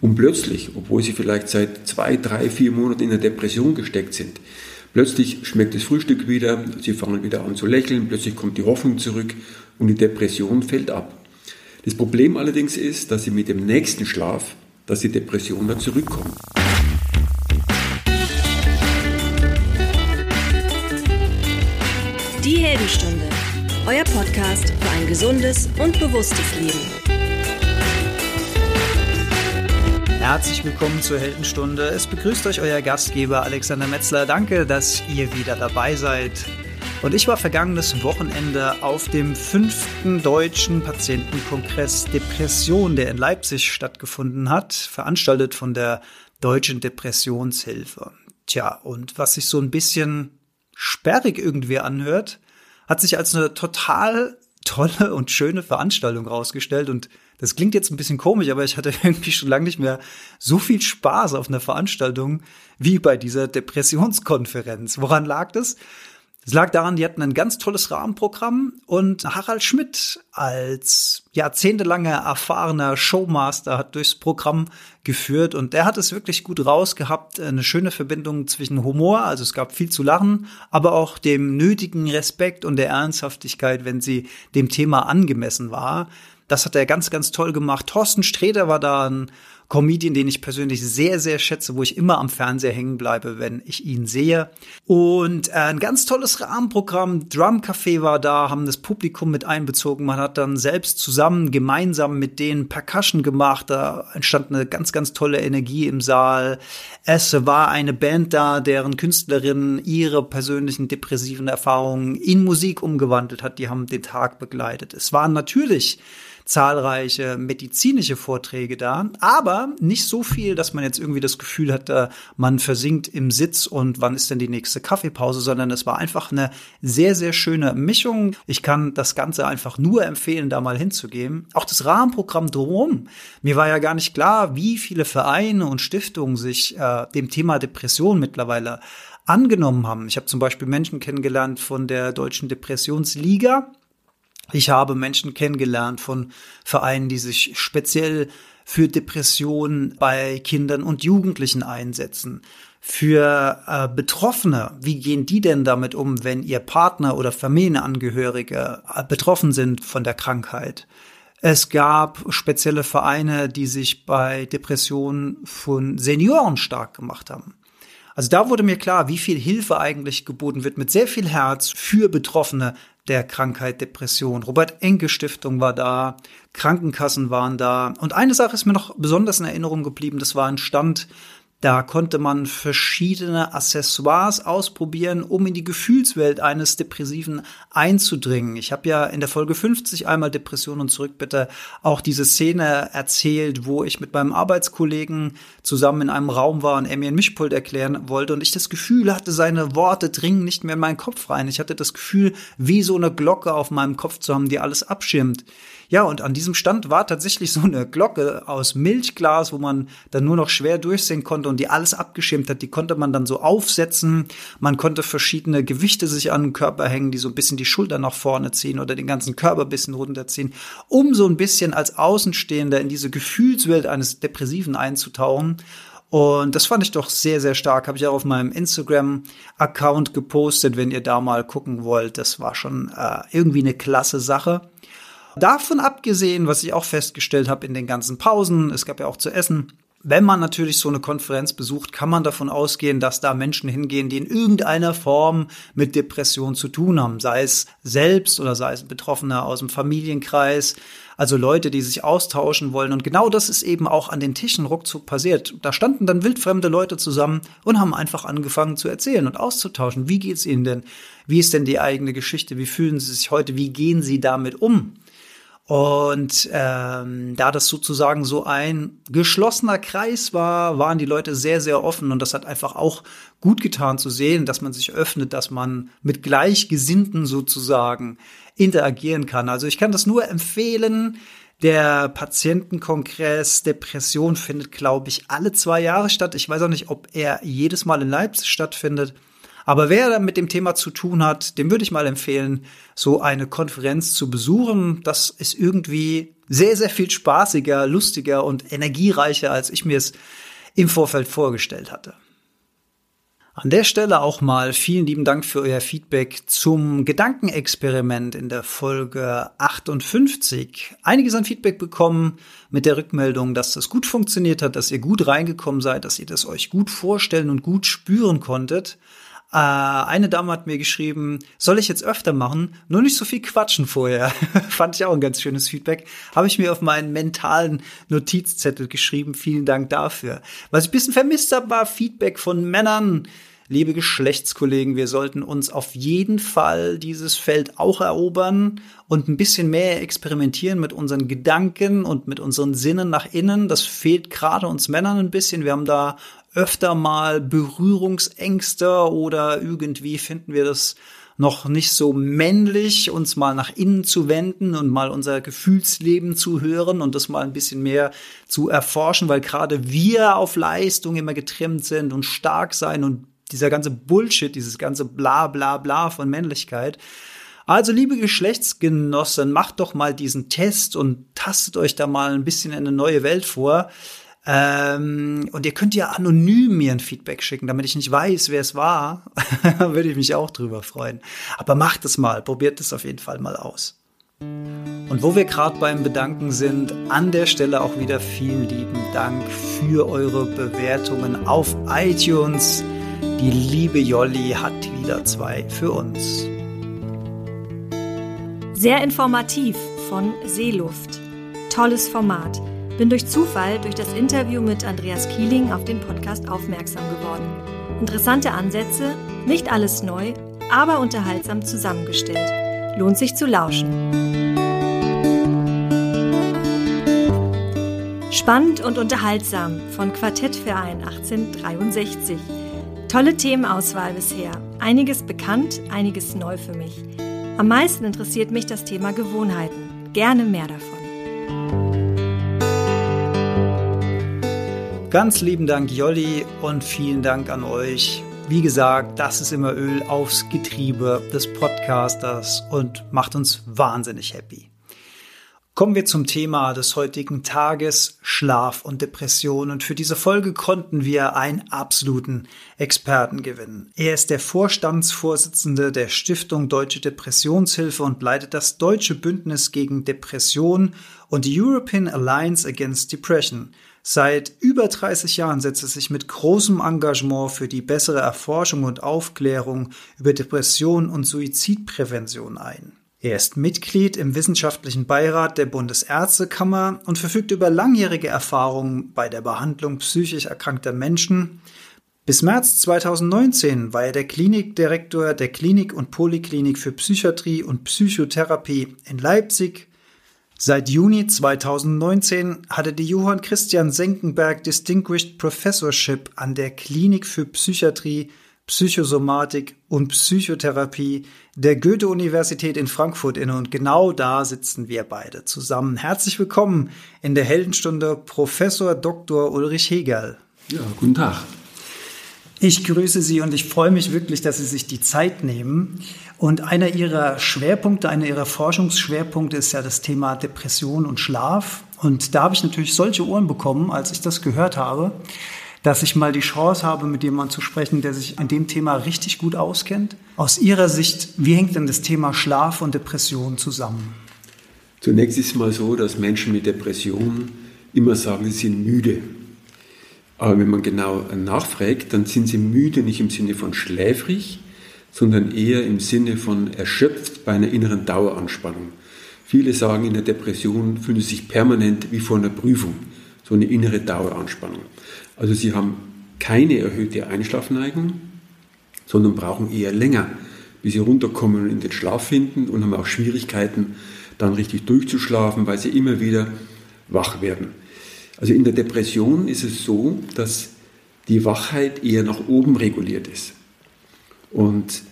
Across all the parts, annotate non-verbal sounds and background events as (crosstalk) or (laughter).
Und plötzlich, obwohl sie vielleicht seit zwei, drei, vier Monaten in der Depression gesteckt sind, plötzlich schmeckt das Frühstück wieder, sie fangen wieder an zu lächeln, plötzlich kommt die Hoffnung zurück und die Depression fällt ab. Das Problem allerdings ist, dass sie mit dem nächsten Schlaf, dass die Depression dann zurückkommt. Die Heldenstunde, euer Podcast für ein gesundes und bewusstes Leben. Herzlich willkommen zur Heldenstunde. Es begrüßt euch euer Gastgeber Alexander Metzler. Danke, dass ihr wieder dabei seid. Und ich war vergangenes Wochenende auf dem fünften deutschen Patientenkongress Depression, der in Leipzig stattgefunden hat, veranstaltet von der Deutschen Depressionshilfe. Tja, und was sich so ein bisschen sperrig irgendwie anhört, hat sich als eine total tolle und schöne Veranstaltung rausgestellt und das klingt jetzt ein bisschen komisch, aber ich hatte (laughs) irgendwie schon lange nicht mehr so viel Spaß auf einer Veranstaltung wie bei dieser Depressionskonferenz. Woran lag das? Es lag daran, die hatten ein ganz tolles Rahmenprogramm und Harald Schmidt als jahrzehntelanger erfahrener Showmaster hat durchs Programm geführt und er hat es wirklich gut rausgehabt, eine schöne Verbindung zwischen Humor, also es gab viel zu lachen, aber auch dem nötigen Respekt und der Ernsthaftigkeit, wenn sie dem Thema angemessen war. Das hat er ganz, ganz toll gemacht. Thorsten Sträter war da ein Comedian, den ich persönlich sehr, sehr schätze, wo ich immer am Fernseher hängen bleibe, wenn ich ihn sehe. Und äh, ein ganz tolles Rahmenprogramm. Drum Café war da, haben das Publikum mit einbezogen. Man hat dann selbst zusammen, gemeinsam mit denen Percussion gemacht. Da entstand eine ganz, ganz tolle Energie im Saal. Es war eine Band da, deren Künstlerin ihre persönlichen depressiven Erfahrungen in Musik umgewandelt hat. Die haben den Tag begleitet. Es waren natürlich zahlreiche medizinische Vorträge da, aber nicht so viel, dass man jetzt irgendwie das Gefühl hat, man versinkt im Sitz und wann ist denn die nächste Kaffeepause, sondern es war einfach eine sehr, sehr schöne Mischung. Ich kann das Ganze einfach nur empfehlen, da mal hinzugehen. Auch das Rahmenprogramm drumherum. Mir war ja gar nicht klar, wie viele Vereine und Stiftungen sich äh, dem Thema Depression mittlerweile angenommen haben. Ich habe zum Beispiel Menschen kennengelernt von der Deutschen Depressionsliga. Ich habe Menschen kennengelernt von Vereinen, die sich speziell für Depressionen bei Kindern und Jugendlichen einsetzen. Für äh, Betroffene, wie gehen die denn damit um, wenn ihr Partner oder Familienangehörige äh, betroffen sind von der Krankheit? Es gab spezielle Vereine, die sich bei Depressionen von Senioren stark gemacht haben. Also da wurde mir klar, wie viel Hilfe eigentlich geboten wird mit sehr viel Herz für Betroffene, der Krankheit Depression. Robert Enke Stiftung war da, Krankenkassen waren da. Und eine Sache ist mir noch besonders in Erinnerung geblieben, das war ein Stand da konnte man verschiedene Accessoires ausprobieren, um in die Gefühlswelt eines Depressiven einzudringen. Ich habe ja in der Folge 50 einmal Depression und zurück bitte auch diese Szene erzählt, wo ich mit meinem Arbeitskollegen zusammen in einem Raum war und er mir ein Mischpult erklären wollte und ich das Gefühl hatte, seine Worte dringen nicht mehr in meinen Kopf rein. Ich hatte das Gefühl, wie so eine Glocke auf meinem Kopf zu haben, die alles abschirmt. Ja, und an diesem Stand war tatsächlich (laughs) so eine Glocke aus Milchglas, wo man dann nur noch schwer durchsehen konnte und die alles abgeschirmt hat. Die konnte man dann so aufsetzen. Man konnte verschiedene Gewichte sich an den Körper hängen, die so ein bisschen die Schulter nach vorne ziehen oder den ganzen Körper ein bisschen runterziehen, um so ein bisschen als Außenstehender in diese Gefühlswelt eines Depressiven einzutauchen. Und das fand ich doch sehr, sehr stark. Habe ich auch auf meinem Instagram-Account gepostet, wenn ihr da mal gucken wollt. Das war schon äh, irgendwie eine klasse Sache. Davon abgesehen, was ich auch festgestellt habe in den ganzen Pausen, es gab ja auch zu essen, wenn man natürlich so eine Konferenz besucht, kann man davon ausgehen, dass da Menschen hingehen, die in irgendeiner Form mit Depression zu tun haben, sei es selbst oder sei es ein Betroffener aus dem Familienkreis, also Leute, die sich austauschen wollen. Und genau das ist eben auch an den Tischen ruckzuck passiert. Da standen dann wildfremde Leute zusammen und haben einfach angefangen zu erzählen und auszutauschen. Wie geht's ihnen denn? Wie ist denn die eigene Geschichte? Wie fühlen sie sich heute? Wie gehen sie damit um? Und ähm, da das sozusagen so ein geschlossener Kreis war, waren die Leute sehr, sehr offen. Und das hat einfach auch gut getan zu sehen, dass man sich öffnet, dass man mit Gleichgesinnten sozusagen interagieren kann. Also ich kann das nur empfehlen. Der Patientenkongress Depression findet, glaube ich, alle zwei Jahre statt. Ich weiß auch nicht, ob er jedes Mal in Leipzig stattfindet. Aber wer mit dem Thema zu tun hat, dem würde ich mal empfehlen, so eine Konferenz zu besuchen. Das ist irgendwie sehr, sehr viel spaßiger, lustiger und energiereicher, als ich mir es im Vorfeld vorgestellt hatte. An der Stelle auch mal vielen lieben Dank für euer Feedback zum Gedankenexperiment in der Folge 58. Einiges an Feedback bekommen mit der Rückmeldung, dass das gut funktioniert hat, dass ihr gut reingekommen seid, dass ihr das euch gut vorstellen und gut spüren konntet. Äh, eine Dame hat mir geschrieben, soll ich jetzt öfter machen, nur nicht so viel quatschen vorher. (laughs) Fand ich auch ein ganz schönes Feedback. Habe ich mir auf meinen mentalen Notizzettel geschrieben. Vielen Dank dafür. Was ich ein bisschen vermisst habe, war Feedback von Männern. Liebe Geschlechtskollegen, wir sollten uns auf jeden Fall dieses Feld auch erobern und ein bisschen mehr experimentieren mit unseren Gedanken und mit unseren Sinnen nach innen. Das fehlt gerade uns Männern ein bisschen. Wir haben da öfter mal Berührungsängste oder irgendwie finden wir das noch nicht so männlich, uns mal nach innen zu wenden und mal unser Gefühlsleben zu hören und das mal ein bisschen mehr zu erforschen, weil gerade wir auf Leistung immer getrimmt sind und stark sein und dieser ganze Bullshit, dieses ganze bla bla bla von Männlichkeit. Also, liebe Geschlechtsgenossen, macht doch mal diesen Test und tastet euch da mal ein bisschen in eine neue Welt vor. Ähm, und ihr könnt ja anonym mir ein Feedback schicken, damit ich nicht weiß, wer es war. (laughs) Würde ich mich auch drüber freuen. Aber macht es mal, probiert es auf jeden Fall mal aus. Und wo wir gerade beim Bedanken sind, an der Stelle auch wieder vielen lieben Dank für eure Bewertungen auf iTunes. Die liebe Jolli hat wieder zwei für uns. Sehr informativ von Seeluft. Tolles Format. Bin durch Zufall durch das Interview mit Andreas Kieling auf den Podcast aufmerksam geworden. Interessante Ansätze, nicht alles neu, aber unterhaltsam zusammengestellt. Lohnt sich zu lauschen. Spannend und unterhaltsam von Quartettverein 1863. Tolle Themenauswahl bisher. Einiges bekannt, einiges neu für mich. Am meisten interessiert mich das Thema Gewohnheiten. Gerne mehr davon. Ganz lieben Dank, Jolli, und vielen Dank an euch. Wie gesagt, das ist immer Öl aufs Getriebe des Podcasters und macht uns wahnsinnig happy. Kommen wir zum Thema des heutigen Tages, Schlaf und Depression. Und für diese Folge konnten wir einen absoluten Experten gewinnen. Er ist der Vorstandsvorsitzende der Stiftung Deutsche Depressionshilfe und leitet das Deutsche Bündnis gegen Depression und die European Alliance Against Depression. Seit über 30 Jahren setzt er sich mit großem Engagement für die bessere Erforschung und Aufklärung über Depression und Suizidprävention ein. Er ist Mitglied im wissenschaftlichen Beirat der Bundesärztekammer und verfügt über langjährige Erfahrungen bei der Behandlung psychisch erkrankter Menschen. Bis März 2019 war er der Klinikdirektor der Klinik und Poliklinik für Psychiatrie und Psychotherapie in Leipzig. Seit Juni 2019 hatte die Johann Christian Senckenberg Distinguished Professorship an der Klinik für Psychiatrie Psychosomatik und Psychotherapie der Goethe-Universität in Frankfurt inne und genau da sitzen wir beide zusammen. Herzlich willkommen in der Heldenstunde Professor Dr. Ulrich Hegel. Ja, guten Tag. Ich grüße Sie und ich freue mich wirklich, dass Sie sich die Zeit nehmen. Und einer Ihrer Schwerpunkte, einer Ihrer Forschungsschwerpunkte ist ja das Thema Depression und Schlaf. Und da habe ich natürlich solche Ohren bekommen, als ich das gehört habe dass ich mal die Chance habe, mit jemandem zu sprechen, der sich in dem Thema richtig gut auskennt. Aus Ihrer Sicht, wie hängt denn das Thema Schlaf und Depression zusammen? Zunächst ist es mal so, dass Menschen mit Depressionen immer sagen, sie sind müde. Aber wenn man genau nachfragt, dann sind sie müde nicht im Sinne von schläfrig, sondern eher im Sinne von erschöpft bei einer inneren Daueranspannung. Viele sagen, in der Depression fühlen sie sich permanent wie vor einer Prüfung, so eine innere Daueranspannung. Also sie haben keine erhöhte Einschlafneigung, sondern brauchen eher länger, bis sie runterkommen und in den Schlaf finden und haben auch Schwierigkeiten, dann richtig durchzuschlafen, weil sie immer wieder wach werden. Also in der Depression ist es so, dass die Wachheit eher nach oben reguliert ist. Und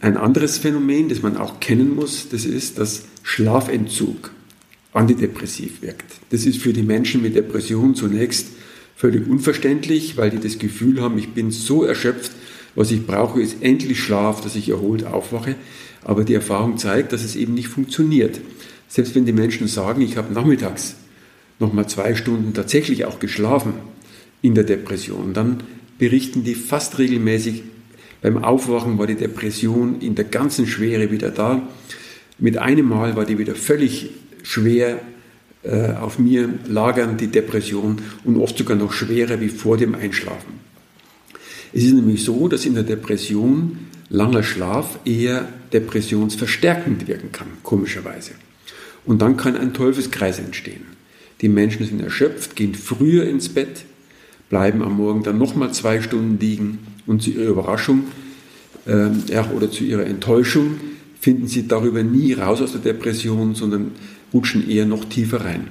ein anderes Phänomen, das man auch kennen muss, das ist, dass Schlafentzug antidepressiv wirkt. Das ist für die Menschen mit Depression zunächst völlig unverständlich, weil die das Gefühl haben, ich bin so erschöpft, Was ich brauche, ist endlich Schlaf, dass ich erholt aufwache. Aber die Erfahrung zeigt, dass es eben nicht funktioniert. Selbst wenn die Menschen sagen, ich habe nachmittags nochmal zwei Stunden tatsächlich auch geschlafen in der Depression, dann berichten die fast regelmäßig, beim Aufwachen war die Depression in der ganzen Schwere wieder da. Mit einem Mal war die wieder völlig schwer äh, auf mir lagern, die Depression, und oft sogar noch schwerer wie vor dem Einschlafen. Es ist nämlich so, dass in der Depression langer Schlaf eher depressionsverstärkend wirken kann, komischerweise. Und dann kann ein Teufelskreis entstehen. Die Menschen sind erschöpft, gehen früher ins Bett, bleiben am Morgen dann nochmal zwei Stunden liegen und zu ihrer Überraschung äh, oder zu ihrer Enttäuschung finden sie darüber nie raus aus der Depression, sondern rutschen eher noch tiefer rein.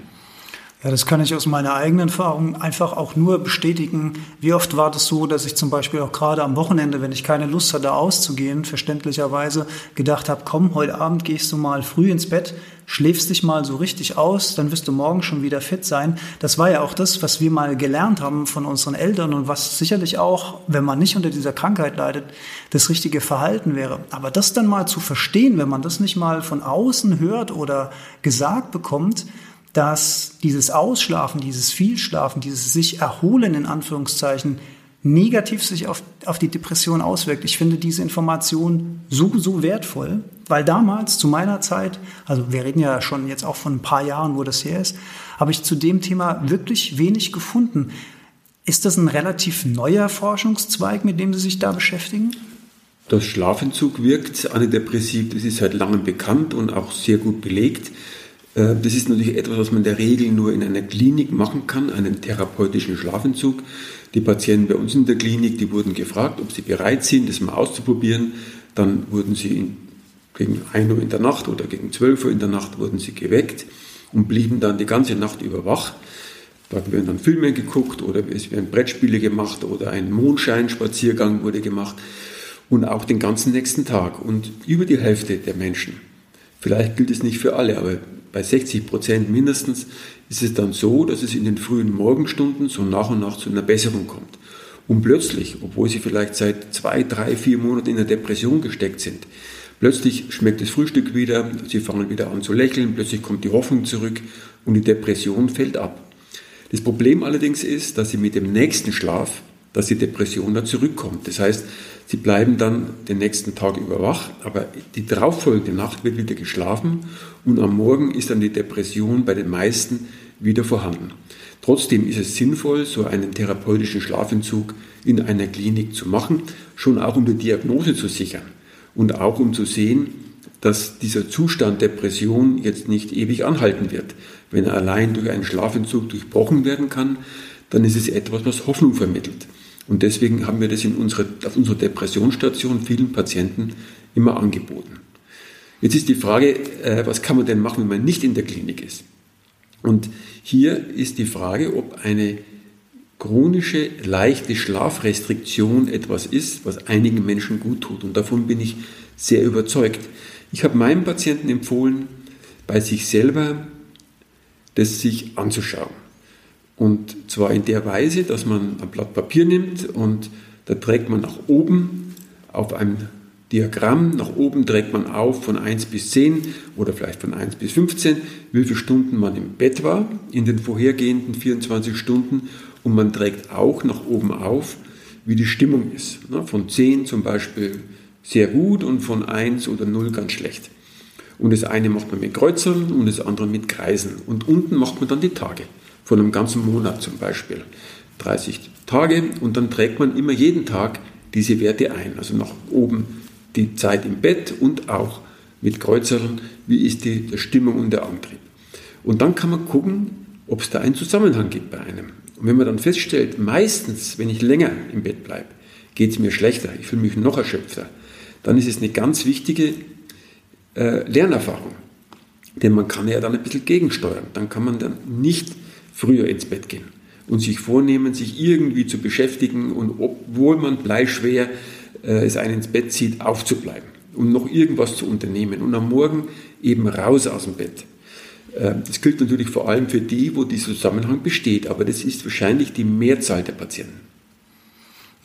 Ja, das kann ich aus meiner eigenen Erfahrung einfach auch nur bestätigen. Wie oft war das so, dass ich zum Beispiel auch gerade am Wochenende, wenn ich keine Lust hatte auszugehen, verständlicherweise gedacht habe, komm, heute Abend gehst du mal früh ins Bett, schläfst dich mal so richtig aus, dann wirst du morgen schon wieder fit sein. Das war ja auch das, was wir mal gelernt haben von unseren Eltern und was sicherlich auch, wenn man nicht unter dieser Krankheit leidet, das richtige Verhalten wäre. Aber das dann mal zu verstehen, wenn man das nicht mal von außen hört oder gesagt bekommt, dass dieses Ausschlafen, dieses Vielschlafen, dieses sich erholen in Anführungszeichen negativ sich auf, auf die Depression auswirkt. Ich finde diese Information so, so wertvoll, weil damals, zu meiner Zeit, also wir reden ja schon jetzt auch von ein paar Jahren, wo das her ist, habe ich zu dem Thema wirklich wenig gefunden. Ist das ein relativ neuer Forschungszweig, mit dem Sie sich da beschäftigen? Das Schlafentzug wirkt antidepressiv, das ist seit langem bekannt und auch sehr gut belegt. Äh, das ist natürlich etwas, was man in der Regel nur in einer Klinik machen kann, einen therapeutischen Schlafentzug. Die Patienten bei uns in der Klinik, die wurden gefragt, ob sie bereit sind, das mal auszuprobieren. Dann wurden sie gegen 1 Uhr in der Nacht oder gegen 12 Uhr in der Nacht wurden sie geweckt und blieben dann die ganze Nacht über wach. Da werden dann Filme geguckt oder es werden Brettspiele gemacht oder ein Mondscheinspaziergang wurde gemacht und auch den ganzen nächsten Tag. Und über die Hälfte der Menschen, vielleicht gilt es nicht für alle, aber bei 60 Prozent mindestens ist es dann so, dass es in den frühen Morgenstunden so nach und nach zu einer Besserung kommt. Und plötzlich, obwohl sie vielleicht seit zwei, drei, vier Monaten in der Depression gesteckt sind, plötzlich schmeckt das Frühstück wieder, sie fangen wieder an zu lächeln, plötzlich kommt die Hoffnung zurück und die Depression fällt ab. Das Problem allerdings ist, dass sie mit dem nächsten Schlaf, dass die Depression da zurückkommt. Das heißt, Sie bleiben dann den nächsten Tag über wach, aber die darauffolgende Nacht wird wieder geschlafen und am Morgen ist dann die Depression bei den meisten wieder vorhanden. Trotzdem ist es sinnvoll, so einen therapeutischen Schlafentzug in einer Klinik zu machen, schon auch um die Diagnose zu sichern und auch um zu sehen, dass dieser Zustand Depression jetzt nicht ewig anhalten wird. Wenn er allein durch einen Schlafentzug durchbrochen werden kann, dann ist es etwas, was Hoffnung vermittelt. Und deswegen haben wir das in unsere, auf unserer Depressionsstation vielen Patienten immer angeboten. Jetzt ist die Frage, äh, was kann man denn machen, wenn man nicht in der Klinik ist? Und hier ist die Frage, ob eine chronische, leichte Schlafrestriktion etwas ist, was einigen Menschen gut tut. Und davon bin ich sehr überzeugt. Ich habe meinen Patienten empfohlen, bei sich selber das sich anzuschauen. Und zwar in der Weise, dass man ein Blatt Papier nimmt und da trägt man nach oben auf einem Diagramm, nach oben trägt man auf von 1 bis 10 oder vielleicht von 1 bis 15, wie viele Stunden man im Bett war in den vorhergehenden 24 Stunden und man trägt auch nach oben auf, wie die Stimmung ist. Von 10 zum Beispiel sehr gut und von 1 oder 0 ganz schlecht. Und das eine macht man mit Kreuzern und das andere mit Kreisen. Und unten macht man dann die Tage von einem ganzen Monat zum Beispiel. 30 Tage und dann trägt man immer jeden Tag diese Werte ein. Also nach oben die Zeit im Bett und auch mit Kreuzern, wie ist die, die Stimmung und der Antrieb. Und dann kann man gucken, ob es da einen Zusammenhang gibt bei einem. Und wenn man dann feststellt, meistens, wenn ich länger im Bett bleibe, geht es mir schlechter, ich fühle mich noch erschöpfter, dann ist es eine ganz wichtige äh, Lernerfahrung. Denn man kann ja dann ein bisschen gegensteuern. Dann kann man dann nicht früher ins Bett gehen und sich vornehmen, sich irgendwie zu beschäftigen und obwohl man bleischwer äh, es einen ins Bett zieht, aufzubleiben und noch irgendwas zu unternehmen und am Morgen eben raus aus dem Bett. Äh, das gilt natürlich vor allem für die, wo dieser Zusammenhang besteht, aber das ist wahrscheinlich die Mehrzahl der Patienten.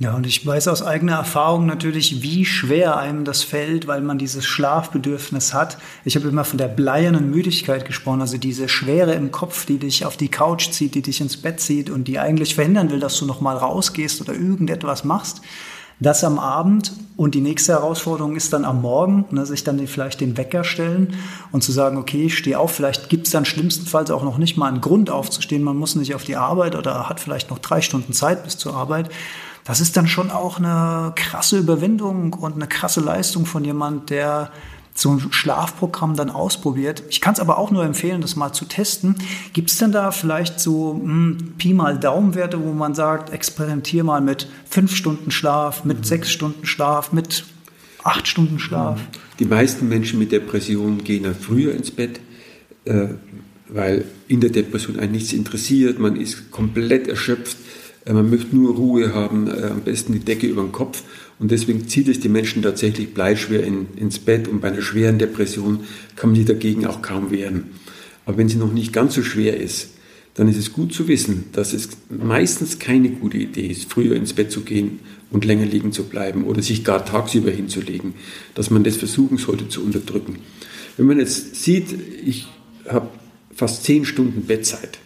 Ja, und ich weiß aus eigener Erfahrung natürlich, wie schwer einem das fällt, weil man dieses Schlafbedürfnis hat. Ich habe immer von der bleiernen Müdigkeit gesprochen, also diese Schwere im Kopf, die dich auf die Couch zieht, die dich ins Bett zieht und die eigentlich verhindern will, dass du nochmal rausgehst oder irgendetwas machst. Das am Abend und die nächste Herausforderung ist dann am Morgen, ne, sich dann vielleicht den Wecker stellen und zu sagen, okay, ich stehe auf. Vielleicht gibt es dann schlimmstenfalls auch noch nicht mal einen Grund aufzustehen. Man muss nicht auf die Arbeit oder hat vielleicht noch drei Stunden Zeit bis zur Arbeit das ist dann schon auch eine krasse Überwindung und eine krasse Leistung von jemand, der so ein Schlafprogramm dann ausprobiert. Ich kann es aber auch nur empfehlen, das mal zu testen. Gibt es denn da vielleicht so mh, hm, Pi mal Daumenwerte, wo man sagt, experimentier mal mit fünf Stunden Schlaf, mit mhm. sechs Stunden Schlaf, mit acht Stunden Schlaf? Die meisten Menschen mit Depressionen gehen ja früher ins Bett, äh, weil in der Depression einen nichts interessiert, man ist komplett erschöpft man möchte nur Ruhe haben, äh, am besten die Decke über den Kopf. Und deswegen zieht es die Menschen tatsächlich bleischwer in, ins Bett. Und bei einer schweren Depression kann man sich dagegen auch kaum wehren. Aber wenn sie noch nicht ganz so schwer ist, dann ist es gut zu wissen, dass es meistens keine gute Idee ist, früher ins Bett zu gehen und länger liegen zu bleiben oder sich gar tagsüber hinzulegen, dass man das versuchen sollte zu unterdrücken. Wenn man jetzt sieht, ich habe fast zehn Stunden Bettzeit,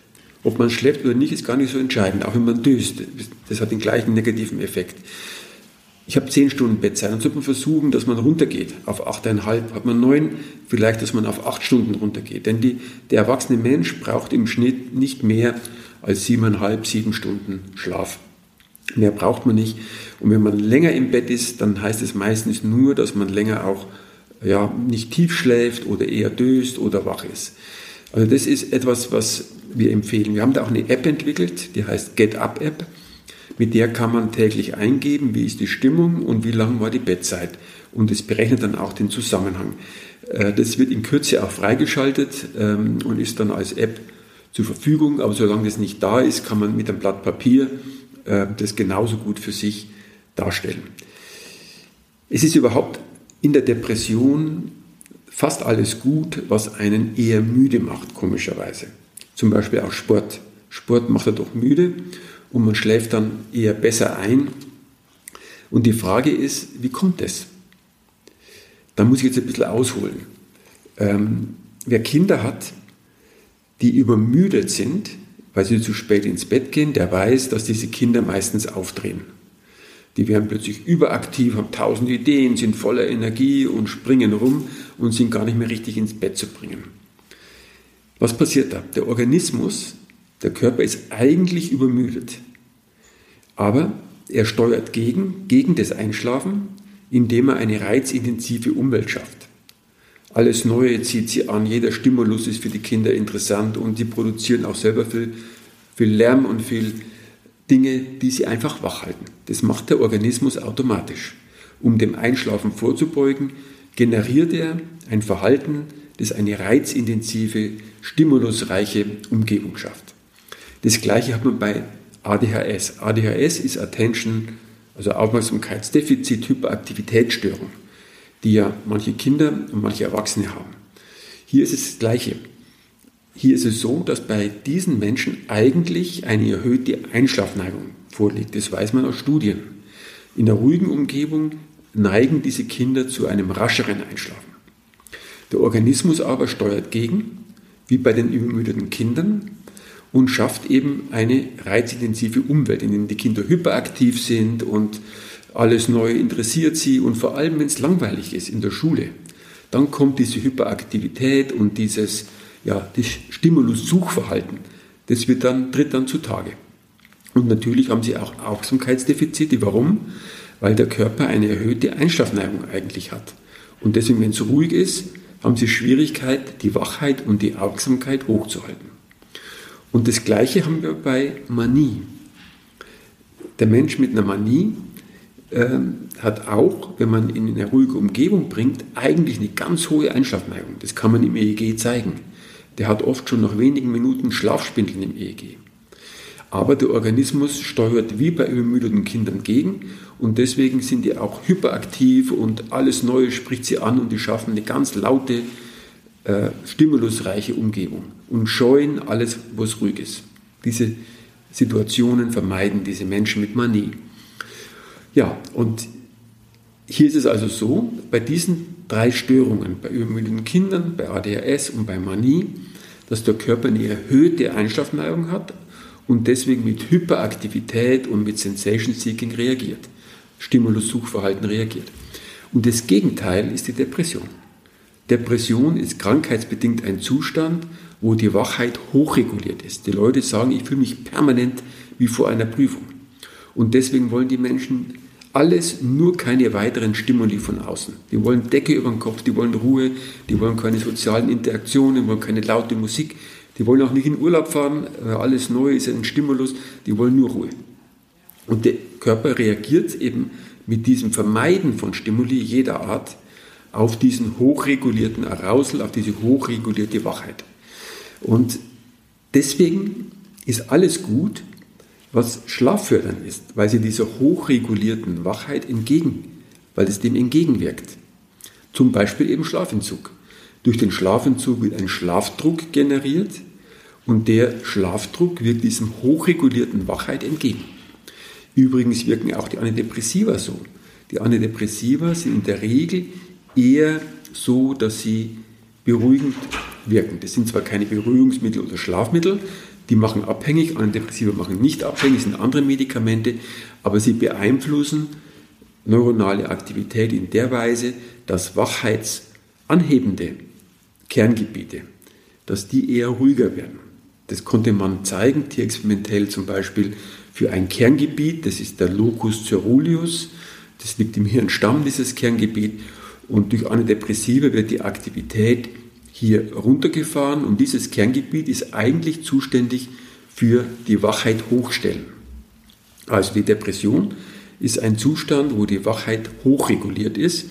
ob man schläft oder nicht, ist gar nicht so entscheidend, auch wenn man döst. Das hat den gleichen negativen Effekt. Ich habe zehn Stunden Bettzeit, dann sollte man versuchen, dass man runtergeht auf achteinhalb, hat man neun, vielleicht, dass man auf acht Stunden runtergeht. Denn die, der erwachsene Mensch braucht im Schnitt nicht mehr als siebeneinhalb, sieben Stunden Schlaf. Mehr braucht man nicht. Und wenn man länger im Bett ist, dann heißt es meistens nur, dass man länger auch ja, nicht tief schläft oder eher döst oder wach ist. Also das ist etwas, was wir empfehlen. Wir haben da auch eine App entwickelt, die heißt Get Up App. Mit der kann man täglich eingeben, wie ist die Stimmung und wie lang war die Bettzeit. Und es berechnet dann auch den Zusammenhang. Äh, das wird in Kürze auch freigeschaltet ähm, und ist dann als App zur Verfügung. Aber solange das nicht da ist, kann man mit einem Blatt Papier äh, das genauso gut für sich darstellen. Es ist überhaupt in der Depression fast alles gut, was einen eher müde macht, komischerweise. Zum Beispiel auch Sport. Sport macht er doch müde und man schläft dann eher besser ein. Und die Frage ist, wie kommt es? Da muss ich jetzt ein bisschen ausholen. Ähm, wer Kinder hat, die übermüdet sind, weil sie zu spät ins Bett gehen, der weiß, dass diese Kinder meistens aufdrehen. Die werden plötzlich überaktiv, haben tausend Ideen, sind voller Energie und springen rum und sind gar nicht mehr richtig ins Bett zu bringen. Was passiert da? Der Organismus, der Körper ist eigentlich übermüdet. Aber er steuert gegen, gegen das Einschlafen, indem er eine reizintensive Umwelt schafft. Alles Neue zieht sie an, jeder Stimulus ist für die Kinder interessant und sie produzieren auch selber viel, viel Lärm und viel Dinge, die sie einfach wach halten. Das macht der Organismus automatisch. Um dem Einschlafen vorzubeugen, generiert er ein Verhalten, das eine reizintensive stimulusreiche Umgebung schafft. Das gleiche hat man bei ADHS. ADHS ist Attention, also Aufmerksamkeitsdefizit, Hyperaktivitätsstörung, die ja manche Kinder und manche Erwachsene haben. Hier ist es das Gleiche. Hier ist es so, dass bei diesen Menschen eigentlich eine erhöhte Einschlafneigung vorliegt. Das weiß man aus Studien. In der ruhigen Umgebung neigen diese Kinder zu einem rascheren Einschlafen. Der Organismus aber steuert gegen wie bei den übermüdeten Kindern und schafft eben eine reizintensive Umwelt, in der die Kinder hyperaktiv sind und alles Neue interessiert sie und vor allem, wenn es langweilig ist in der Schule, dann kommt diese Hyperaktivität und dieses ja, das Stimulus-Suchverhalten, das wird dann, tritt dann zutage. Und natürlich haben sie auch Aufmerksamkeitsdefizite. Warum? Weil der Körper eine erhöhte Einschlafneigung eigentlich hat. Und deswegen, wenn es ruhig ist, haben sie Schwierigkeit, die Wachheit und die Aufmerksamkeit hochzuhalten. Und das Gleiche haben wir bei Manie. Der Mensch mit einer Manie äh, hat auch, wenn man ihn in eine ruhige Umgebung bringt, eigentlich eine ganz hohe Einschlafneigung. Das kann man im EEG zeigen. Der hat oft schon nach wenigen Minuten Schlafspindeln im EEG. Aber der Organismus steuert wie bei übermüdeten Kindern gegen und deswegen sind die auch hyperaktiv und alles Neue spricht sie an und die schaffen eine ganz laute, äh, stimulusreiche Umgebung und scheuen alles, wo es ruhig ist. Diese Situationen vermeiden diese Menschen mit Manie. Ja, und hier ist es also so, bei diesen drei Störungen, bei übermüdeten Kindern, bei ADHS und bei Manie, dass der Körper eine erhöhte Einschlafneigung hat und deswegen mit Hyperaktivität und mit Sensation Seeking reagiert, Stimulus-Suchverhalten reagiert. Und das Gegenteil ist die Depression. Depression ist krankheitsbedingt ein Zustand, wo die Wachheit hochreguliert ist. Die Leute sagen, ich fühle mich permanent wie vor einer Prüfung. Und deswegen wollen die Menschen alles, nur keine weiteren Stimuli von außen. Die wollen Decke über den Kopf, die wollen Ruhe, die wollen keine sozialen Interaktionen, die wollen keine laute Musik, die wollen auch nicht in Urlaub fahren, alles neu ist ein Stimulus, die wollen nur Ruhe. Und der Körper reagiert eben mit diesem Vermeiden von Stimuli jeder Art auf diesen hochregulierten Arousal, auf diese hochregulierte Wachheit. Und deswegen ist alles gut, was schlaffördernd ist, weil sie dieser hochregulierten Wachheit entgegen, weil es dem entgegenwirkt. Zum Beispiel eben Schlafentzug. Durch den Schlafentzug wird ein Schlafdruck generiert und der Schlafdruck wirkt diesem hochregulierten Wachheit entgegen. Übrigens wirken auch die Antidepressiva so. Die Antidepressiva sind in der Regel eher so, dass sie beruhigend wirken. Das sind zwar keine Beruhigungsmittel oder Schlafmittel, die machen abhängig, Antidepressiva machen nicht abhängig, sind andere Medikamente, aber sie beeinflussen neuronale Aktivität in der Weise, dass wachheitsanhebende Kerngebiete, dass die eher ruhiger werden. Das konnte man zeigen, tierexperimentell zum Beispiel für ein Kerngebiet, das ist der Locus ceruleus, das liegt im Hirnstamm, dieses Kerngebiet, und durch Antidepressiva wird die Aktivität hier runtergefahren und dieses Kerngebiet ist eigentlich zuständig für die Wachheit hochstellen. Also die Depression ist ein Zustand, wo die Wachheit hochreguliert ist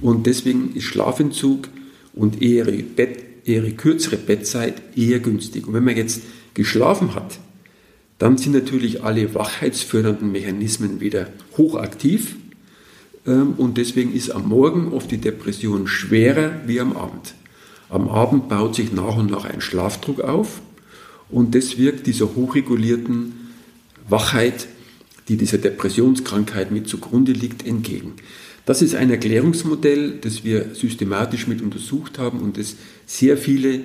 und deswegen ist Schlafentzug und eher, Bett, eher kürzere Bettzeit eher günstig. Und wenn man jetzt geschlafen hat, dann sind natürlich alle wachheitsfördernden Mechanismen wieder hochaktiv ähm, und deswegen ist am Morgen oft die Depression schwerer wie am Abend. Am Abend baut sich nach und nach ein Schlafdruck auf und das wirkt dieser hochregulierten Wachheit, die dieser Depressionskrankheit mit zugrunde liegt, entgegen. Das ist ein Erklärungsmodell, das wir systematisch mit untersucht haben und das sehr viele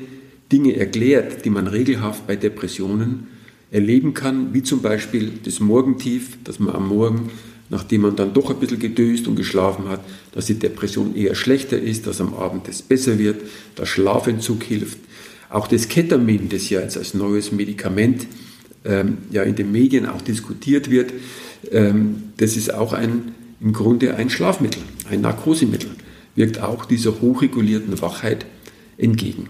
Dinge erklärt, die man regelhaft bei Depressionen erleben kann, wie zum Beispiel das Morgentief, dass man am Morgen nachdem man dann doch ein bisschen gedöst und geschlafen hat, dass die Depression eher schlechter ist, dass am Abend es besser wird, dass Schlafentzug hilft. Auch das Ketamin, das ja jetzt als neues Medikament ähm, ja in den Medien auch diskutiert wird, ähm, das ist auch ein, im Grunde ein Schlafmittel, ein Narkosemittel, wirkt auch dieser hochregulierten Wachheit entgegen.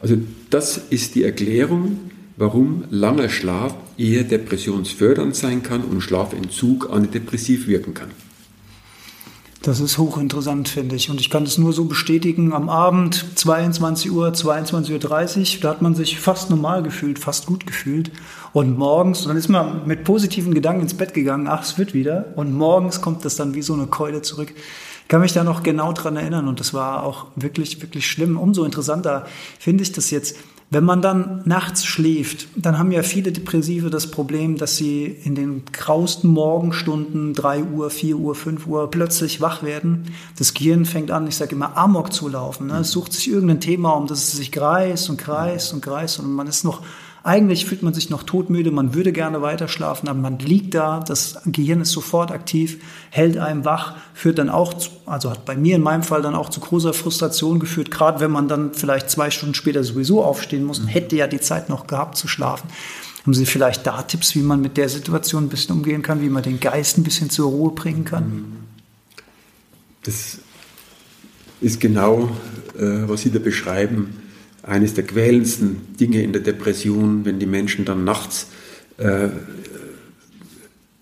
Also das ist die Erklärung, warum langer Schlaf eher depressionsfördernd sein kann und Schlafentzug antidepressiv wirken kann. Das ist hochinteressant, finde ich. Und ich kann das nur so bestätigen. Am Abend, 22 Uhr, 22.30 Uhr, da hat man sich fast normal gefühlt, fast gut gefühlt. Und morgens, dann ist man mit positiven Gedanken ins Bett gegangen, ach, es wird wieder. Und morgens kommt das dann wie so eine Keule zurück. Ich kann mich da noch genau dran erinnern. Und das war auch wirklich, wirklich schlimm. Umso interessanter finde ich das jetzt wenn man dann nachts schläft, dann haben ja viele Depressive das Problem, dass sie in den grausten Morgenstunden, 3 Uhr, 4 Uhr, 5 Uhr, plötzlich wach werden. Das Gehirn fängt an, ich sage immer, Amok zu laufen. Ne? Es sucht sich irgendein Thema, um das es sich kreist und kreist und kreist und man ist noch eigentlich fühlt man sich noch todmüde, man würde gerne weiter schlafen, aber man liegt da, das Gehirn ist sofort aktiv, hält einem wach, führt dann auch, zu, also hat bei mir in meinem Fall dann auch zu großer Frustration geführt, gerade wenn man dann vielleicht zwei Stunden später sowieso aufstehen muss und mhm. hätte ja die Zeit noch gehabt zu schlafen. Haben Sie vielleicht da Tipps, wie man mit der Situation ein bisschen umgehen kann, wie man den Geist ein bisschen zur Ruhe bringen kann? Mhm. Das ist genau, äh, was Sie da beschreiben eines der quälendsten Dinge in der Depression, wenn die Menschen dann nachts äh,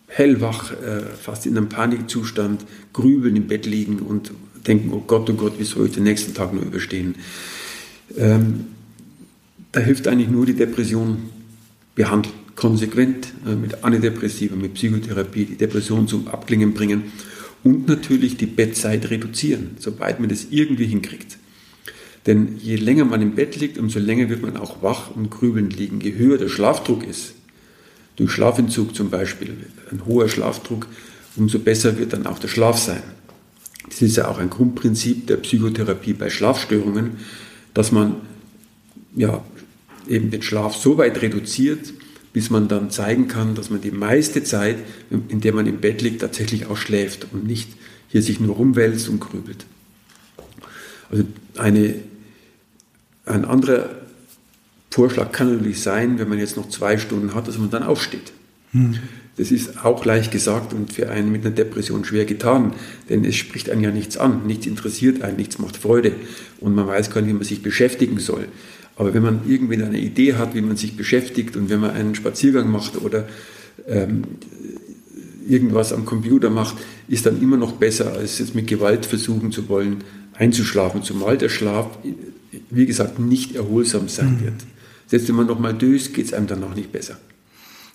hellwach, äh, fast in einem Panikzustand, grübeln im Bett liegen und denken, oh Gott, oh Gott, wie soll ich den nächsten Tag nur überstehen? Ähm, da hilft eigentlich nur die Depression behandeln, konsequent äh, mit Antidepressiva, mit Psychotherapie, die Depression zum Abklingen bringen und natürlich die Bettzeit reduzieren, sobald man das irgendwie hinkriegt. Denn je länger man im Bett liegt, umso länger wird man auch wach und grübelnd liegen. Je höher der Schlafdruck ist, durch Schlafentzug zum Beispiel, ein hoher Schlafdruck, umso besser wird dann auch der Schlaf sein. Das ist ja auch ein Grundprinzip der Psychotherapie bei Schlafstörungen, dass man ja, eben den Schlaf so weit reduziert, bis man dann zeigen kann, dass man die meiste Zeit, in der man im Bett liegt, tatsächlich auch schläft und nicht hier sich nur rumwälzt und grübelt. Also eine, ein anderer Vorschlag kann natürlich sein, wenn man jetzt noch zwei Stunden hat, dass man dann aufsteht. Hm. Das ist auch leicht gesagt und für einen mit einer Depression schwer getan, denn es spricht einen ja nichts an, nichts interessiert einen, nichts macht Freude und man weiß gar nicht, wie man sich beschäftigen soll. Aber wenn man irgendwie eine Idee hat, wie man sich beschäftigt und wenn man einen Spaziergang macht oder ähm, irgendwas am Computer macht, ist dann immer noch besser, als jetzt mit Gewalt versuchen zu wollen, einzuschlafen, zumal der Schlaf, wie gesagt, nicht erholsam sein mhm. wird. Selbst wenn man nochmal döst, geht es einem dann noch nicht besser.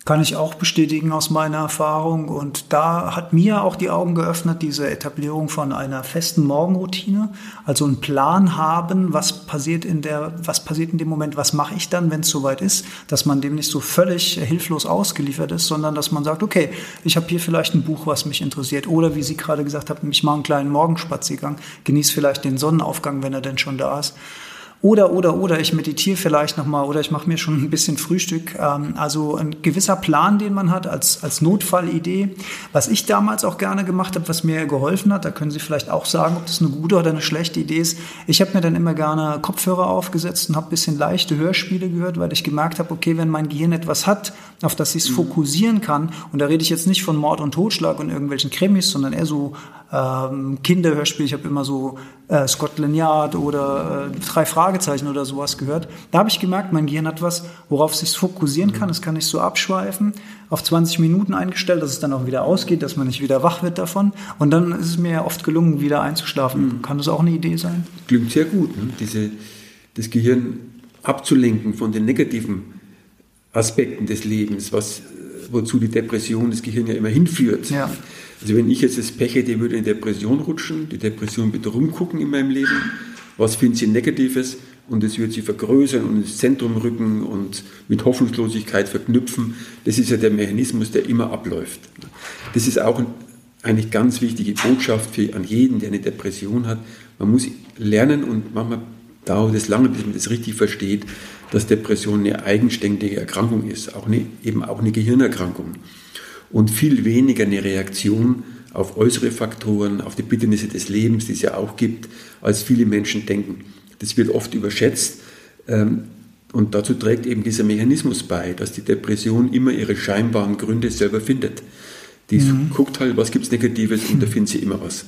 Kann ich auch bestätigen aus meiner Erfahrung. Und da hat mir auch die Augen geöffnet, diese Etablierung von einer festen Morgenroutine. Also einen Plan haben, was passiert in der, was passiert in dem Moment, was mache ich dann, wenn es soweit ist, dass man dem nicht so völlig hilflos ausgeliefert ist, sondern dass man sagt, okay, ich habe hier vielleicht ein Buch, was mich interessiert. Oder wie Sie gerade gesagt haben, ich mache einen kleinen Morgenspaziergang, genieße vielleicht den Sonnenaufgang, wenn er denn schon da ist. Oder, oder, oder, ich meditiere vielleicht nochmal oder ich mache mir schon ein bisschen Frühstück. Ähm, also ein gewisser Plan, den man hat als, als Notfallidee. Was ich damals auch gerne gemacht habe, was mir geholfen hat, da können Sie vielleicht auch sagen, ob das eine gute oder eine schlechte Idee ist. Ich habe mir dann immer gerne Kopfhörer aufgesetzt und habe ein bisschen leichte Hörspiele gehört, weil ich gemerkt habe, okay, wenn mein Gehirn etwas hat, auf das ich es mhm. fokussieren kann, und da rede ich jetzt nicht von Mord und Totschlag und irgendwelchen Krimis, sondern eher so ähm, Kinderhörspiel. Ich habe immer so äh, Scotland Yard oder äh, drei Fragezeichen oder sowas gehört. Da habe ich gemerkt, mein Gehirn hat was, worauf es sich fokussieren kann. Es kann nicht so abschweifen. Auf 20 Minuten eingestellt, dass es dann auch wieder ausgeht, dass man nicht wieder wach wird davon. Und dann ist es mir oft gelungen, wieder einzuschlafen. Mhm. Kann das auch eine Idee sein? Klingt sehr gut, ne? Diese, das Gehirn abzulenken von den negativen Aspekten des Lebens, was, wozu die Depression das Gehirn ja immer hinführt. Ja. Also wenn ich jetzt das Pech hätte, würde in Depression rutschen, die Depression würde rumgucken in meinem Leben, was finden sie Negatives und es wird sie vergrößern und ins Zentrum rücken und mit Hoffnungslosigkeit verknüpfen. Das ist ja der Mechanismus, der immer abläuft. Das ist auch eigentlich ganz wichtige Botschaft für an jeden, der eine Depression hat. Man muss lernen und manchmal dauert es lange, bis man das richtig versteht, dass Depression eine eigenständige Erkrankung ist, auch eine, eben auch eine Gehirnerkrankung und viel weniger eine Reaktion auf äußere Faktoren, auf die Bitternisse des Lebens, die es ja auch gibt, als viele Menschen denken. Das wird oft überschätzt ähm, und dazu trägt eben dieser Mechanismus bei, dass die Depression immer ihre scheinbaren Gründe selber findet. Die mhm. guckt halt, was gibt es Negatives und da findet sie immer was.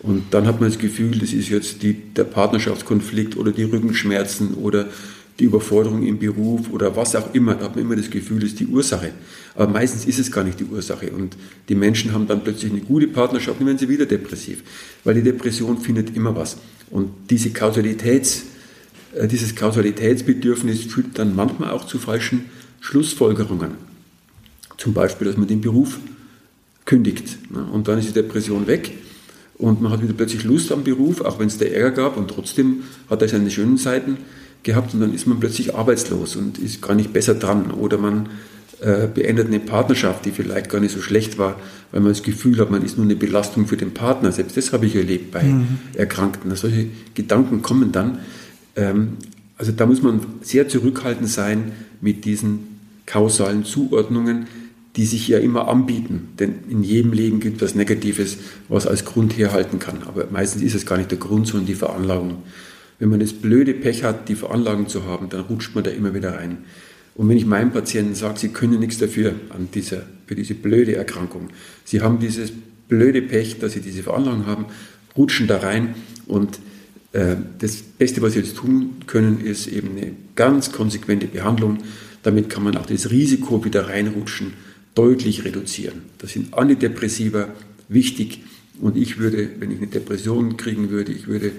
Und dann hat man das Gefühl, das ist jetzt die, der Partnerschaftskonflikt oder die Rückenschmerzen oder die Überforderung im Beruf oder was auch immer. Da hat man immer das Gefühl, das ist die Ursache. Aber meistens ist es gar nicht die Ursache. Und die Menschen haben dann plötzlich eine gute Partnerschaft und werden sie wieder depressiv. Weil die Depression findet immer was. Und diese Kausalitäts, äh, dieses Kausalitätsbedürfnis führt dann manchmal auch zu falschen Schlussfolgerungen. Zum Beispiel, dass man den Beruf kündigt. Und dann ist die Depression weg. Und man hat wieder plötzlich Lust am Beruf, auch wenn es da Ärger gab. Und trotzdem hat er seine schönen Seiten gehabt und dann ist man plötzlich arbeitslos und ist gar nicht besser dran. Oder man äh, beendet eine Partnerschaft, die vielleicht gar nicht so schlecht war, weil man das Gefühl hat, man ist nur eine Belastung für den Partner. Selbst das habe ich erlebt bei mhm. Erkrankten. Solche Gedanken kommen dann. Ähm, also da muss man sehr zurückhaltend sein mit diesen kausalen Zuordnungen, die sich ja immer anbieten. Denn in jedem Leben gibt es was Negatives, was als Grund herhalten kann. Aber meistens ist es gar nicht der Grund, sondern die Veranlagung. Wenn man das blöde Pech hat, die Veranlagung zu haben, dann rutscht man da immer wieder rein. Und wenn ich meinen Patienten sage, sie können nichts dafür an dieser, für diese blöde Erkrankung, sie haben dieses blöde Pech, dass sie diese Veranlagung haben, rutschen da rein und äh, das Beste, was sie jetzt tun können, ist eben eine ganz konsequente Behandlung. Damit kann man auch das Risiko wieder reinrutschen deutlich reduzieren. Das sind Antidepressiva wichtig und ich würde, wenn ich eine Depression kriegen würde, ich würde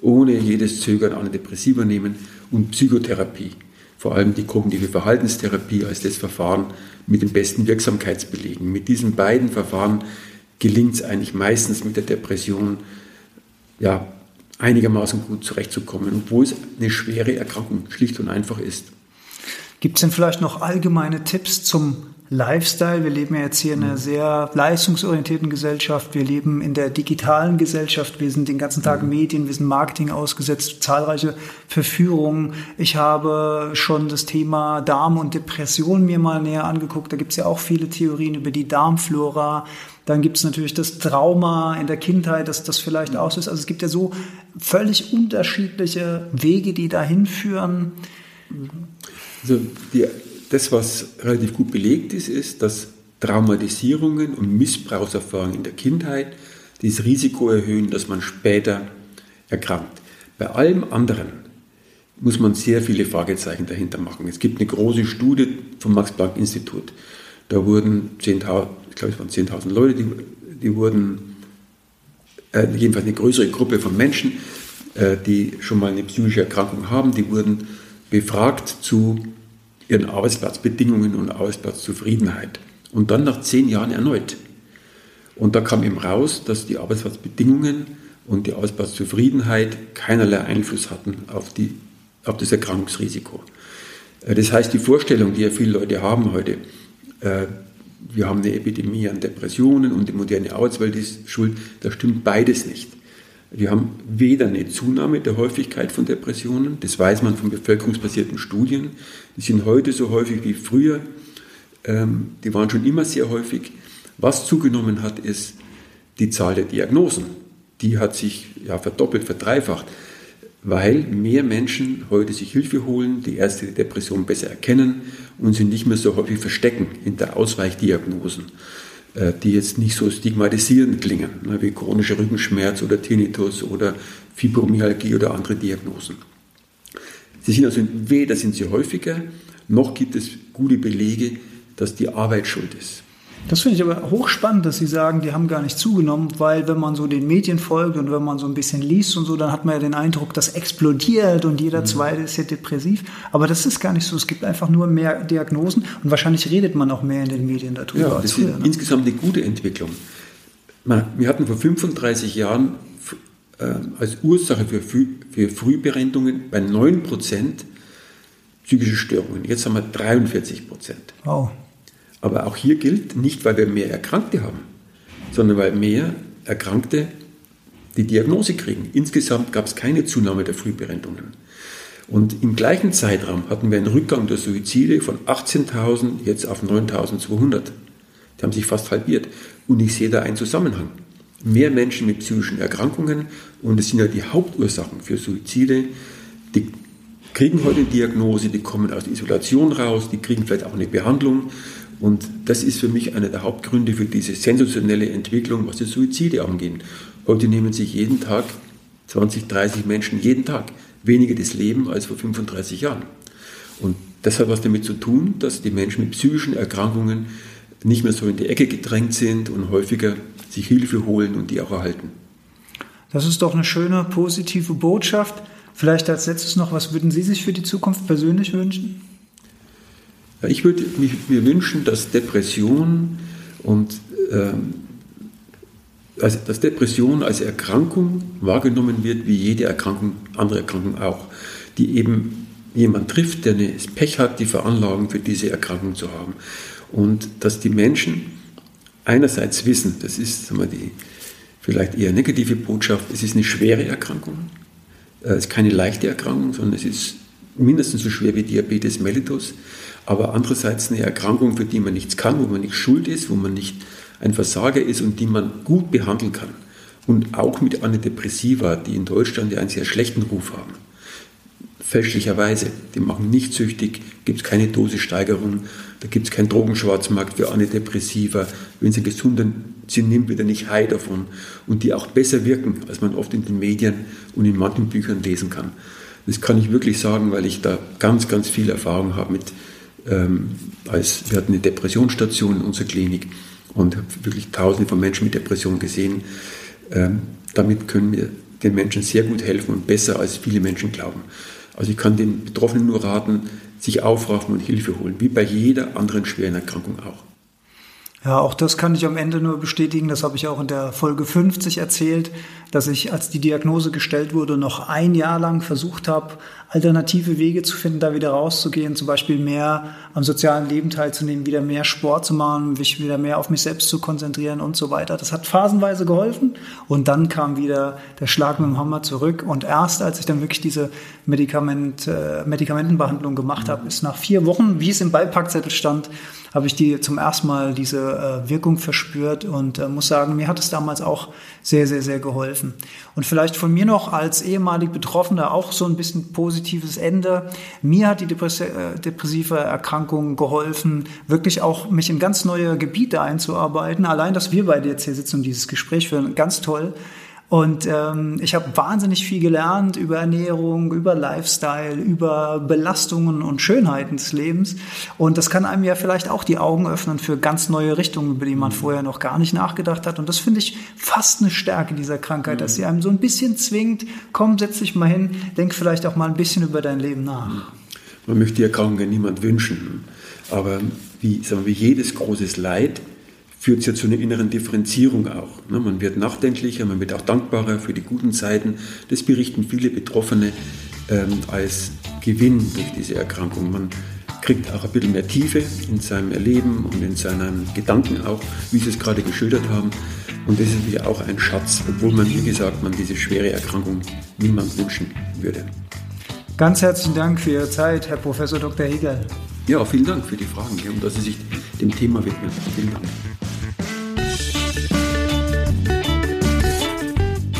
ohne jedes Zögern Antidepressiva nehmen und Psychotherapie, vor allem die kognitive Verhaltenstherapie als das Verfahren mit den besten Wirksamkeitsbelegen. Mit diesen beiden Verfahren gelingt es eigentlich meistens mit der Depression ja, einigermaßen gut zurechtzukommen, obwohl es eine schwere Erkrankung schlicht und einfach ist. Gibt es denn vielleicht noch allgemeine Tipps zum Lifestyle. Wir leben ja jetzt hier in einer mhm. sehr leistungsorientierten Gesellschaft. Wir leben in der digitalen Gesellschaft. Wir sind den ganzen Tag mhm. Medien, wir sind Marketing ausgesetzt, zahlreiche Verführungen. Ich habe schon das Thema Darm und Depression mir mal näher angeguckt. Da gibt es ja auch viele Theorien über die Darmflora. Dann gibt es natürlich das Trauma in der Kindheit, das das vielleicht mhm. auslöst. Also es gibt ja so völlig unterschiedliche Wege, die dahin führen. Also die das, was relativ gut belegt ist, ist, dass Traumatisierungen und Missbrauchserfahrungen in der Kindheit das Risiko erhöhen, dass man später erkrankt. Bei allem anderen muss man sehr viele Fragezeichen dahinter machen. Es gibt eine große Studie vom Max-Planck-Institut. Da wurden 10.000, ich glaube, es waren 10.000 Leute, die, die wurden, äh, jedenfalls eine größere Gruppe von Menschen, äh, die schon mal eine psychische Erkrankung haben, die wurden befragt zu ihren Arbeitsplatzbedingungen und Arbeitsplatzzufriedenheit. Und dann nach zehn Jahren erneut. Und da kam eben raus, dass die Arbeitsplatzbedingungen und die Arbeitsplatzzufriedenheit keinerlei Einfluss hatten auf, die, auf das Erkrankungsrisiko. Äh, das heißt, die Vorstellung, die ja viele Leute haben heute, äh, wir haben eine Epidemie an Depressionen und die moderne Arbeitswelt ist schuld, da stimmt beides nicht. Wir haben weder eine Zunahme der Häufigkeit von Depressionen, das weiß man von bevölkerungsbasierten Studien, die sind heute so häufig wie früher, ähm, die waren schon immer sehr häufig. Was zugenommen hat, ist die Zahl der Diagnosen. Die hat sich ja, verdoppelt, verdreifacht, weil mehr Menschen heute sich Hilfe holen, die erste Depression besser erkennen und sie nicht mehr so häufig verstecken hinter Ausweichdiagnosen. Äh, die jetzt nicht so stigmatisierend klingen, ne, wie chronischer Rückenschmerz oder Tinnitus oder Fibromyalgie oder andere Diagnosen. Sie sind also weder sind sie häufiger, noch gibt es gute Belege, dass die Arbeit schuld ist. Das finde ich aber hochspannend, dass Sie sagen, die haben gar nicht zugenommen, weil wenn man so den Medien folgt und wenn man so ein bisschen liest und so, dann hat man ja den Eindruck, das explodiert und jeder mhm. Zweite ist ja depressiv. Aber das ist gar nicht so. Es gibt einfach nur mehr Diagnosen und wahrscheinlich redet man auch mehr in den Medien darüber. Ja, das früher, ist ne? insgesamt eine gute Entwicklung. Wir hatten vor 35 Jahren äh, als Ursache für, für Frühberendungen bei 9 Prozent psychische Störungen. Jetzt haben wir 43 Prozent. Wow. Aber auch hier gilt, nicht weil wir mehr Erkrankte haben, sondern weil mehr Erkrankte die Diagnose kriegen. Insgesamt gab es keine Zunahme der Frühberendungen. Und im gleichen Zeitraum hatten wir einen Rückgang der Suizide von 18.000 jetzt auf 9.200. Die haben sich fast halbiert. Und ich sehe da einen Zusammenhang. Mehr Menschen mit psychischen Erkrankungen und es sind ja die Hauptursachen für Suizide, die kriegen heute eine Diagnose, die kommen aus der Isolation raus, die kriegen vielleicht auch eine Behandlung und das ist für mich einer der Hauptgründe für diese sensationelle Entwicklung, was die Suizide angeht. Heute nehmen sich jeden Tag 20, 30 Menschen jeden Tag weniger das Leben als vor 35 Jahren. Und das hat was damit zu tun, dass die Menschen mit psychischen Erkrankungen nicht mehr so in die Ecke gedrängt sind und häufiger sich Hilfe holen und die auch erhalten. Das ist doch eine schöne, positive Botschaft. Vielleicht als letztes noch, was würden Sie sich für die Zukunft persönlich wünschen? Ich würde mir wünschen, dass Depression und ähm, also dass Depression als Erkrankung wahrgenommen wird, wie jede Erkrankung, andere Erkrankung auch, die eben jemand trifft, der eine Pech hat, die Veranlagung für diese Erkrankung zu haben. Und dass die Menschen einerseits wissen, das ist sagen wir, die vielleicht eher negative Botschaft, es ist eine schwere Erkrankung, äh, es ist keine leichte Erkrankung, sondern es ist mindestens so schwer wie Diabetes mellitus aber andererseits eine Erkrankung, für die man nichts kann, wo man nicht schuld ist, wo man nicht ein Versager ist und die man gut behandeln kann. Und auch mit Antidepressiva, die in Deutschland ja einen sehr schlechten Ruf haben. Fälschlicherweise. Die machen nicht süchtig, gibt es keine Dosissteigerung, da gibt es keinen Drogenschwarzmarkt für Antidepressiva. Wenn sie gesund sind, nimmt wieder nicht high davon. Und die auch besser wirken, als man oft in den Medien und in manchen Büchern lesen kann. Das kann ich wirklich sagen, weil ich da ganz, ganz viel Erfahrung habe mit ähm, als wir hatten eine Depressionsstation in unserer Klinik und habe wirklich Tausende von Menschen mit Depression gesehen. Ähm, damit können wir den Menschen sehr gut helfen und besser als viele Menschen glauben. Also ich kann den Betroffenen nur raten, sich aufraffen und Hilfe holen, wie bei jeder anderen schweren Erkrankung auch. Ja, auch das kann ich am Ende nur bestätigen. Das habe ich auch in der Folge 50 erzählt, dass ich, als die Diagnose gestellt wurde, noch ein Jahr lang versucht habe, alternative Wege zu finden, da wieder rauszugehen, zum Beispiel mehr am sozialen Leben teilzunehmen, wieder mehr Sport zu machen, mich wieder mehr auf mich selbst zu konzentrieren und so weiter. Das hat phasenweise geholfen und dann kam wieder der Schlag mit dem Hammer zurück und erst als ich dann wirklich diese Medikament, äh, Medikamentenbehandlung gemacht habe, ist nach vier Wochen, wie es im Beipackzettel stand, habe ich die zum ersten Mal diese äh, Wirkung verspürt und äh, muss sagen, mir hat es damals auch sehr, sehr, sehr geholfen. Und vielleicht von mir noch als ehemalig Betroffener auch so ein bisschen positives Ende. Mir hat die Depress äh, depressive Erkrankung geholfen, wirklich auch mich in ganz neue Gebiete einzuarbeiten. Allein, dass wir beide jetzt hier sitzen und dieses Gespräch führen, ganz toll. Und ähm, ich habe wahnsinnig viel gelernt über Ernährung, über Lifestyle, über Belastungen und Schönheiten des Lebens. Und das kann einem ja vielleicht auch die Augen öffnen für ganz neue Richtungen, über die man mhm. vorher noch gar nicht nachgedacht hat. Und das finde ich fast eine Stärke dieser Krankheit, dass sie mhm. einem so ein bisschen zwingt, komm, setz dich mal hin, denk vielleicht auch mal ein bisschen über dein Leben nach. Mhm. Man möchte die Erkrankung ja niemand wünschen. Aber wie, sagen wir, wie jedes großes Leid führt es ja zu einer inneren Differenzierung auch. Ne? Man wird nachdenklicher, man wird auch dankbarer für die guten Seiten. Das berichten viele Betroffene ähm, als Gewinn durch diese Erkrankung. Man kriegt auch ein bisschen mehr Tiefe in seinem Erleben und in seinen Gedanken auch, wie Sie es gerade geschildert haben. Und das ist natürlich auch ein Schatz, obwohl man, wie gesagt, man diese schwere Erkrankung niemand wünschen würde. Ganz herzlichen Dank für Ihre Zeit, Herr Professor Dr. Hegel. Ja, vielen Dank für die Fragen und dass Sie sich dem Thema widmen. Vielen Dank.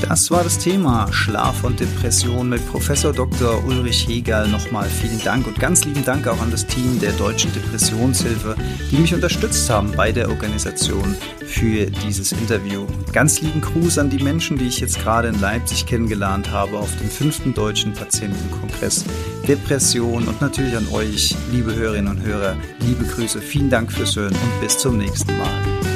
Das war das Thema Schlaf und Depression mit Professor Dr. Ulrich Hegel. Nochmal vielen Dank und ganz lieben Dank auch an das Team der Deutschen Depressionshilfe, die mich unterstützt haben bei der Organisation für dieses Interview. Ganz lieben Gruß an die Menschen, die ich jetzt gerade in Leipzig kennengelernt habe auf dem fünften Deutschen Patientenkongress Depression und natürlich an euch, liebe Hörerinnen und Hörer, liebe Grüße, vielen Dank fürs Hören und bis zum nächsten Mal.